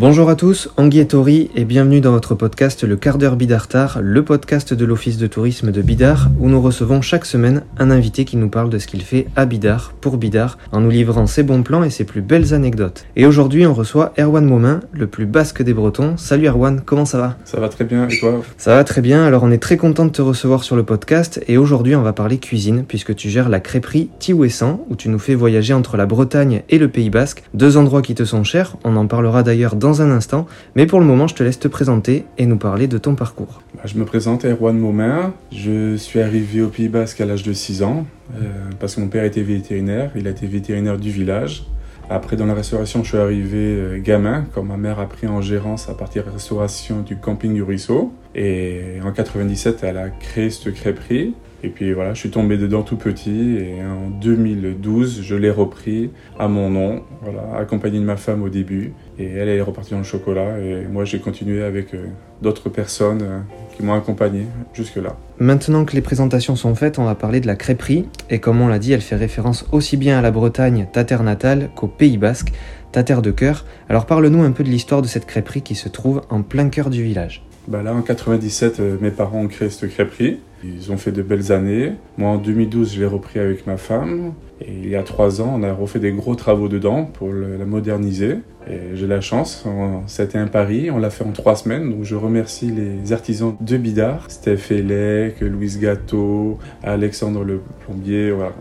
Bonjour à tous, Anguille et Tori et bienvenue dans votre podcast Le quart d'heure Bidartar, le podcast de l'Office de tourisme de Bidar où nous recevons chaque semaine un invité qui nous parle de ce qu'il fait à Bidar, pour Bidar, en nous livrant ses bons plans et ses plus belles anecdotes. Et aujourd'hui on reçoit Erwan Momin, le plus basque des Bretons. Salut Erwan, comment ça va? Ça va très bien et toi? Ça va très bien, alors on est très content de te recevoir sur le podcast et aujourd'hui on va parler cuisine puisque tu gères la crêperie Tiouessan où tu nous fais voyager entre la Bretagne et le Pays Basque, deux endroits qui te sont chers, on en parlera d'ailleurs dans un instant, mais pour le moment, je te laisse te présenter et nous parler de ton parcours. Bah, je me présente Erwan Momin, je suis arrivé au Pays Basque à l'âge de 6 ans, euh, parce que mon père était vétérinaire, il a été vétérinaire du village. Après, dans la restauration, je suis arrivé euh, gamin, quand ma mère a pris en gérance à partir de la restauration du camping du Ruisseau. Et en 97, elle a créé cette crêperie. Et puis voilà, je suis tombé dedans tout petit et en 2012, je l'ai repris à mon nom, voilà, accompagné de ma femme au début. Et elle, est repartie dans le chocolat et moi, j'ai continué avec euh, d'autres personnes euh, qui m'ont accompagné jusque-là. Maintenant que les présentations sont faites, on va parler de la crêperie. Et comme on l'a dit, elle fait référence aussi bien à la Bretagne, ta terre natale, qu'au Pays Basque, ta terre de cœur. Alors parle-nous un peu de l'histoire de cette crêperie qui se trouve en plein cœur du village. Bah là, en 97, euh, mes parents ont créé cette crêperie. Ils ont fait de belles années. Moi, en 2012, je l'ai repris avec ma femme. Et il y a trois ans, on a refait des gros travaux dedans pour la moderniser. Et j'ai la chance, c'était un pari, on l'a fait en trois semaines. Donc je remercie les artisans de Bidart, Steph Elec, Louise Gâteau, Alexandre le plombier. Voilà.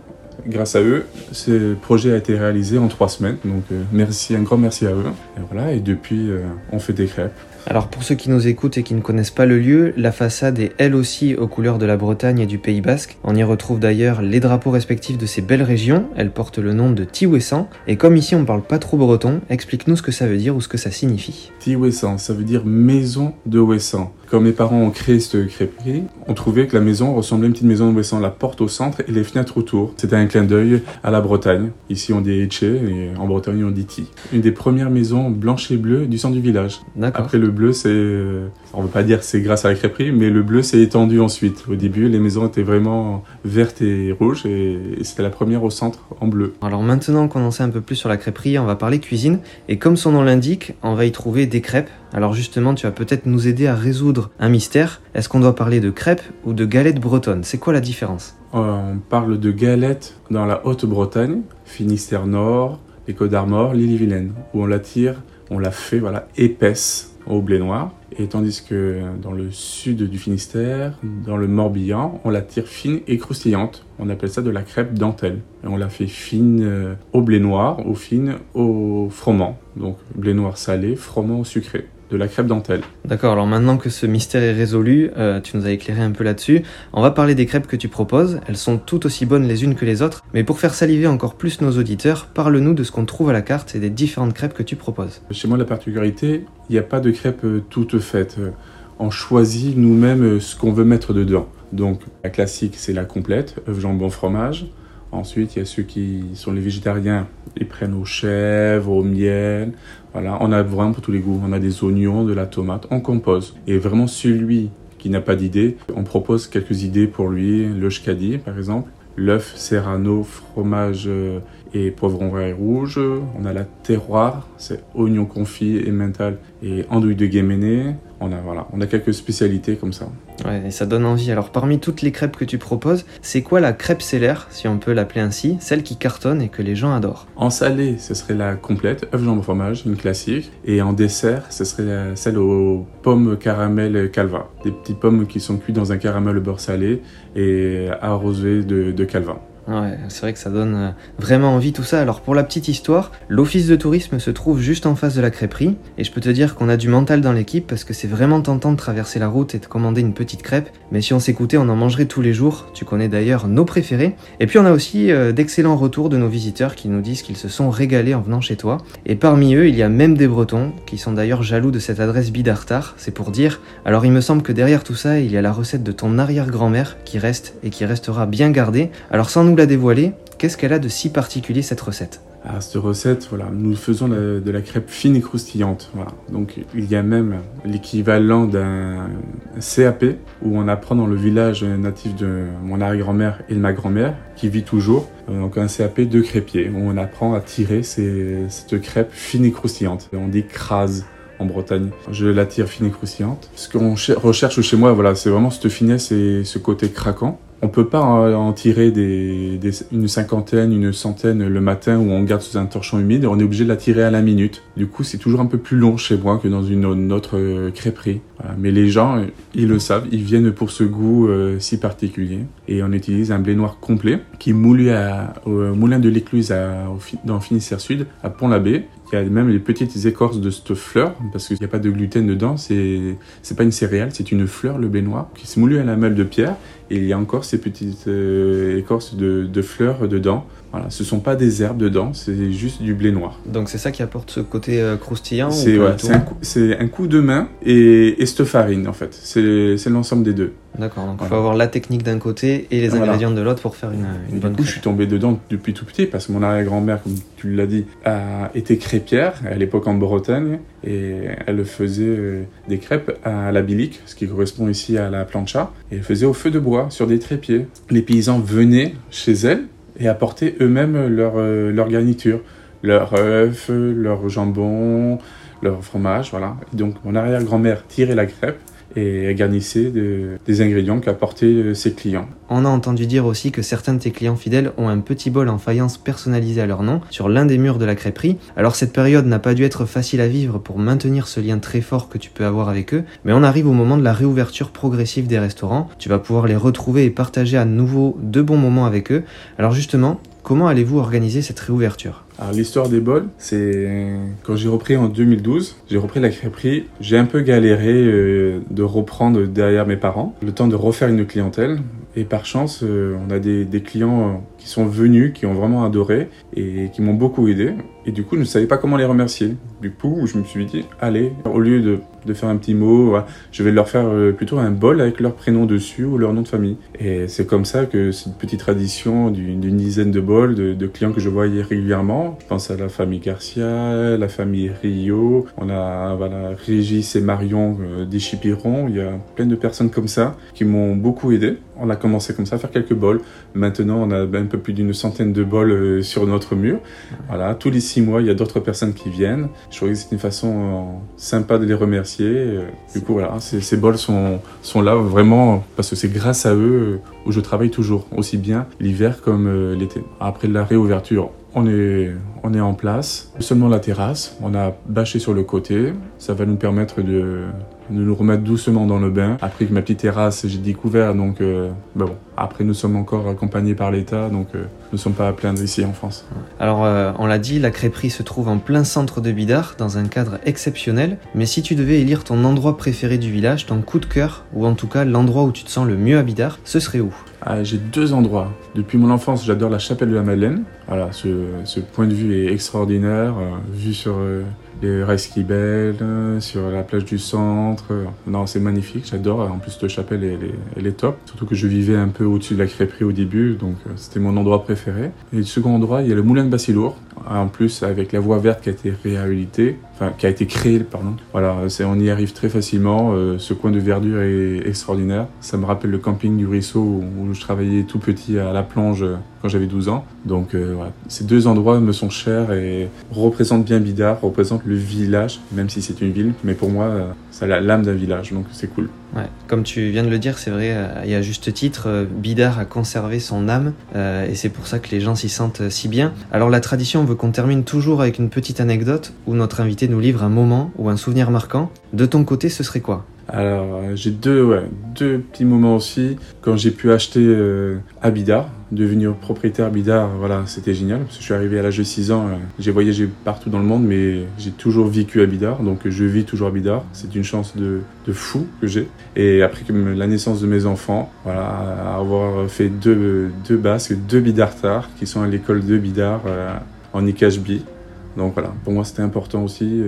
Grâce à eux, ce projet a été réalisé en trois semaines. Donc euh, merci, un grand merci à eux. Et voilà, et depuis, euh, on fait des crêpes. Alors pour ceux qui nous écoutent et qui ne connaissent pas le lieu, la façade est elle aussi aux couleurs de la Bretagne et du Pays Basque. On y retrouve d'ailleurs les drapeaux respectifs de ces belles régions. Elles portent le nom de Tiouessan. Et comme ici on parle pas trop breton, explique-nous ce que ça veut dire ou ce que ça signifie. Tiouessan, ça veut dire maison de Ouessant. Quand mes parents ont créé cette crêperie, on trouvait que la maison ressemblait à une petite maison de Ouessant, la porte au centre et les fenêtres autour. C'était un clin d'œil à la Bretagne. Ici on dit Etche et en Bretagne on dit Ti. Une des premières maisons blanches et bleues du centre du village. Après le bleu, c'est, euh, on veut pas dire c'est grâce à la crêperie, mais le bleu s'est étendu ensuite. Au début, les maisons étaient vraiment vertes et rouges et, c'était la première au centre en bleu. Alors maintenant qu'on en sait un peu plus sur la crêperie, on va parler cuisine. Et comme son nom l'indique, on va y trouver des crêpes. Alors justement, tu vas peut-être nous aider à résoudre un mystère. Est-ce qu'on doit parler de crêpes ou de galettes bretonnes? C'est quoi la différence? Euh, On parle de galettes dans la Haute-Bretagne, Finistère Nord, les Côtes d'Armor, l'île-et-Vilaine, où on la tire, on la fait voilà épaisse au blé noir. Et tandis que dans le sud du Finistère, dans le Morbihan, on la tire fine et croustillante. On appelle ça de la crêpe dentelle. Et on la fait fine euh, au blé noir ou fine au froment. Donc blé noir salé, froment au sucré de la crêpe dentelle. D'accord, alors maintenant que ce mystère est résolu, euh, tu nous as éclairé un peu là-dessus, on va parler des crêpes que tu proposes. Elles sont toutes aussi bonnes les unes que les autres, mais pour faire saliver encore plus nos auditeurs, parle-nous de ce qu'on trouve à la carte et des différentes crêpes que tu proposes. Chez moi, la particularité, il n'y a pas de crêpes euh, toutes faites. Euh, on choisit nous-mêmes ce qu'on veut mettre dedans. Donc la classique, c'est la complète, œuf, jambon, fromage. Ensuite, il y a ceux qui sont les végétariens, ils prennent au chèvre, au miel. Voilà, on a vraiment pour tous les goûts. On a des oignons, de la tomate, on compose. Et vraiment celui qui n'a pas d'idée, on propose quelques idées pour lui. Le shkadi, par exemple, l'œuf serrano, fromage euh, et poivron vert et rouge. On a la terroir, c'est oignon confit et mental et andouille de guéméné. On a, voilà, on a quelques spécialités comme ça. Ouais, et ça donne envie. Alors, parmi toutes les crêpes que tu proposes, c'est quoi la crêpe célère, si on peut l'appeler ainsi, celle qui cartonne et que les gens adorent? En salé, ce serait la complète, œuf jambon fromage, une classique. Et en dessert, ce serait celle aux pommes caramel calva. Des petites pommes qui sont cuites dans un caramel beurre salé et arrosées de, de calva. Ouais, c'est vrai que ça donne euh, vraiment envie tout ça. Alors pour la petite histoire, l'office de tourisme se trouve juste en face de la crêperie et je peux te dire qu'on a du mental dans l'équipe parce que c'est vraiment tentant de traverser la route et de commander une petite crêpe. Mais si on s'écoutait, on en mangerait tous les jours. Tu connais d'ailleurs nos préférés. Et puis on a aussi euh, d'excellents retours de nos visiteurs qui nous disent qu'ils se sont régalés en venant chez toi. Et parmi eux, il y a même des Bretons qui sont d'ailleurs jaloux de cette adresse Bidartar. C'est pour dire. Alors il me semble que derrière tout ça, il y a la recette de ton arrière-grand-mère qui reste et qui restera bien gardée. Alors sans nous la dévoiler, qu'est-ce qu'elle a de si particulier cette recette? Ah, cette recette, voilà, nous faisons de la crêpe fine et croustillante. Donc il y a même l'équivalent d'un CAP où on apprend dans le village natif de mon arrière-grand-mère et de ma grand-mère qui vit toujours. Donc un CAP de crêpier où on apprend à tirer cette crêpe fine et croustillante. On dit crase en Bretagne. Je la tire fine et croustillante. Ce qu'on recherche chez moi, voilà, c'est vraiment cette finesse et ce côté craquant. On peut pas en tirer une cinquantaine, une centaine le matin où on garde sous un torchon humide. On est obligé de la tirer à la minute. Du coup, c'est toujours un peu plus long chez moi que dans une autre euh, crêperie. Mais les gens, ils le savent, ils viennent pour ce goût euh, si particulier. Et on utilise un blé noir complet qui est moulu au moulin de l'écluse dans Finistère Sud, à Pont-l'Abbé. Il y a même les petites écorces de cette fleur, parce qu'il n'y a pas de gluten dedans, c'est, c'est pas une céréale, c'est une fleur, le blé qui se moulu à la meule de pierre, et il y a encore ces petites euh, écorces de, de fleurs dedans. Voilà, ce sont pas des herbes dedans, c'est juste du blé noir. Donc c'est ça qui apporte ce côté euh, croustillant C'est ouais, un, un, coup de main et, et cette farine en fait. C'est l'ensemble des deux. D'accord, donc il faut avoir la technique d'un côté et les ingrédients de l'autre pour faire une, une bonne Du coup, je suis tombé dedans depuis tout petit parce que mon arrière-grand-mère, comme tu l'as dit, a été crêpière à l'époque en Bretagne et elle faisait euh, des crêpes à la bilique, ce qui correspond ici à la plancha, et elle faisait au feu de bois sur des trépieds. Les paysans venaient chez elle et apporter eux-mêmes leur, euh, leur garniture, leur œuf, leur jambon, leur fromage, voilà. donc mon arrière-grand-mère tirait la crêpe et garnissait des ingrédients qu'apportaient euh, ses clients. On a entendu dire aussi que certains de tes clients fidèles ont un petit bol en faïence personnalisé à leur nom sur l'un des murs de la crêperie. Alors cette période n'a pas dû être facile à vivre pour maintenir ce lien très fort que tu peux avoir avec eux, mais on arrive au moment de la réouverture progressive des restaurants. Tu vas pouvoir les retrouver et partager à nouveau de bons moments avec eux. Alors justement, Comment allez-vous organiser cette réouverture? Alors l'histoire des bols, c'est quand j'ai repris en 2012, j'ai repris la crêperie, j'ai un peu galéré euh, de reprendre derrière mes parents, le temps de refaire une clientèle. Et par chance, euh, on a des, clients qui sont venus, qui ont vraiment adoré et qui m'ont beaucoup aidé. Et du coup, je ne savais pas comment les remercier. Du coup, je me suis dit, allez, au lieu de, faire un petit mot, je vais leur faire euh, plutôt un bol avec leur prénom dessus ou leur nom de famille. Et c'est comme ça que c'est une petite tradition d'une dizaine de bols de, clients que je voyais régulièrement. Je pense à la famille Garcia, la famille Rio, on a voilà, Régis et Marion euh, des Chipirons. Il y a plein de personnes comme ça qui m'ont beaucoup aidé. On a commencé comme ça à faire quelques bols. Maintenant, on a un peu plus d'une centaine de bols euh, sur notre mur. Voilà, tous les six mois, il y a d'autres personnes qui viennent. Je trouvais que c'est une façon euh, sympa de les remercier. Euh, du coup, voilà, ces, ces bols sont, sont là vraiment parce que c'est grâce à eux où je travaille toujours, aussi bien l'hiver comme l'été. Après la réouverture, on est, on est en place, seulement la terrasse, on a bâché sur le côté, ça va nous permettre de, de nous remettre doucement dans le bain. Après que ma petite terrasse, j'ai découvert, donc euh, bah bon. Après, nous sommes encore accompagnés par l'État, donc euh, nous ne sommes pas à plaindre ici en France. Alors, euh, on l'a dit, la crêperie se trouve en plein centre de Bidart, dans un cadre exceptionnel. Mais si tu devais élire ton endroit préféré du village, ton coup de cœur, ou en tout cas l'endroit où tu te sens le mieux à Bidart, ce serait où? Ah, J'ai deux endroits. Depuis mon enfance, j'adore la chapelle de la Madeleine. Voilà, ce, ce point de vue est extraordinaire, vu sur les Reiskibel, sur la plage du centre. Non, c'est magnifique, j'adore. En plus, cette chapelle, elle est, elle est, top. Surtout que je vivais un peu au-dessus de la crêperie au début, donc euh, c'était mon endroit préféré. Et le second endroit, il y a le moulin de Bassilour. En plus, avec la voie verte qui a été enfin, qui a été créée, pardon. Voilà, on y arrive très facilement. Euh, ce coin de verdure est extraordinaire. Ça me rappelle le camping du ruisseau où, je travaillais tout petit à la plonge euh, quand j'avais 12 ans. Donc, voilà. Ces deux endroits me sont chers et représentent bien Bidart, représentent le village, même si c'est une ville. Mais pour moi, ça a l'âme d'un village, donc c'est cool. Ouais. Comme tu viens de le dire, c'est vrai, euh, et à juste titre, euh, Bidar a conservé son âme, euh, et c'est pour ça que les gens s'y sentent si bien. Alors la tradition veut qu'on termine toujours avec une petite anecdote où notre invité nous livre un moment ou un souvenir marquant. De ton côté, ce serait quoi? Alors, j'ai deux, ouais, deux petits moments aussi. Quand j'ai pu acheter euh, à Bidar, devenir propriétaire Bidar, voilà, c'était génial. Parce que je suis arrivé à l'âge de 6 ans, euh, j'ai voyagé partout dans le monde, mais j'ai toujours vécu à Bidar. Donc, je vis toujours à Bidar. C'est une chance de, de fou que j'ai. Et après la naissance de mes enfants, voilà, avoir fait deux, deux basques, deux Bidartars, qui sont à l'école de Bidar euh, en IKHB. Donc voilà, pour moi c'était important aussi.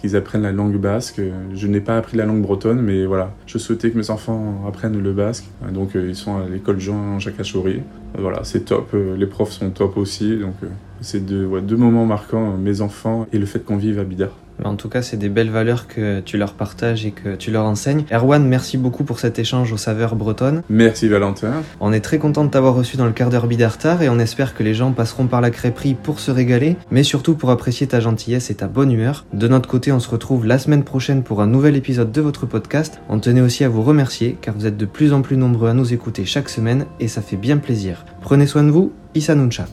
Qu'ils apprennent la langue basque. Je n'ai pas appris la langue bretonne, mais voilà, je souhaitais que mes enfants apprennent le basque. Donc euh, ils sont à l'école Jean-Jacques Achoury. Voilà, c'est top. Euh, les profs sont top aussi. Donc euh, c'est deux, ouais, deux moments marquants, mes enfants et le fait qu'on vive à Bidar. En tout cas, c'est des belles valeurs que tu leur partages et que tu leur enseignes. Erwan, merci beaucoup pour cet échange aux saveurs bretonnes. Merci Valentin. On est très content de t'avoir reçu dans le quart d'heure Bidartar et on espère que les gens passeront par la crêperie pour se régaler, mais surtout pour apprécier ta gentillesse et ta bonne humeur. De notre côté, on se retrouve la semaine prochaine pour un nouvel épisode de votre podcast. On tenait aussi à vous remercier car vous êtes de plus en plus nombreux à nous écouter chaque semaine et ça fait bien plaisir. Prenez soin de vous, Issa Nuncha.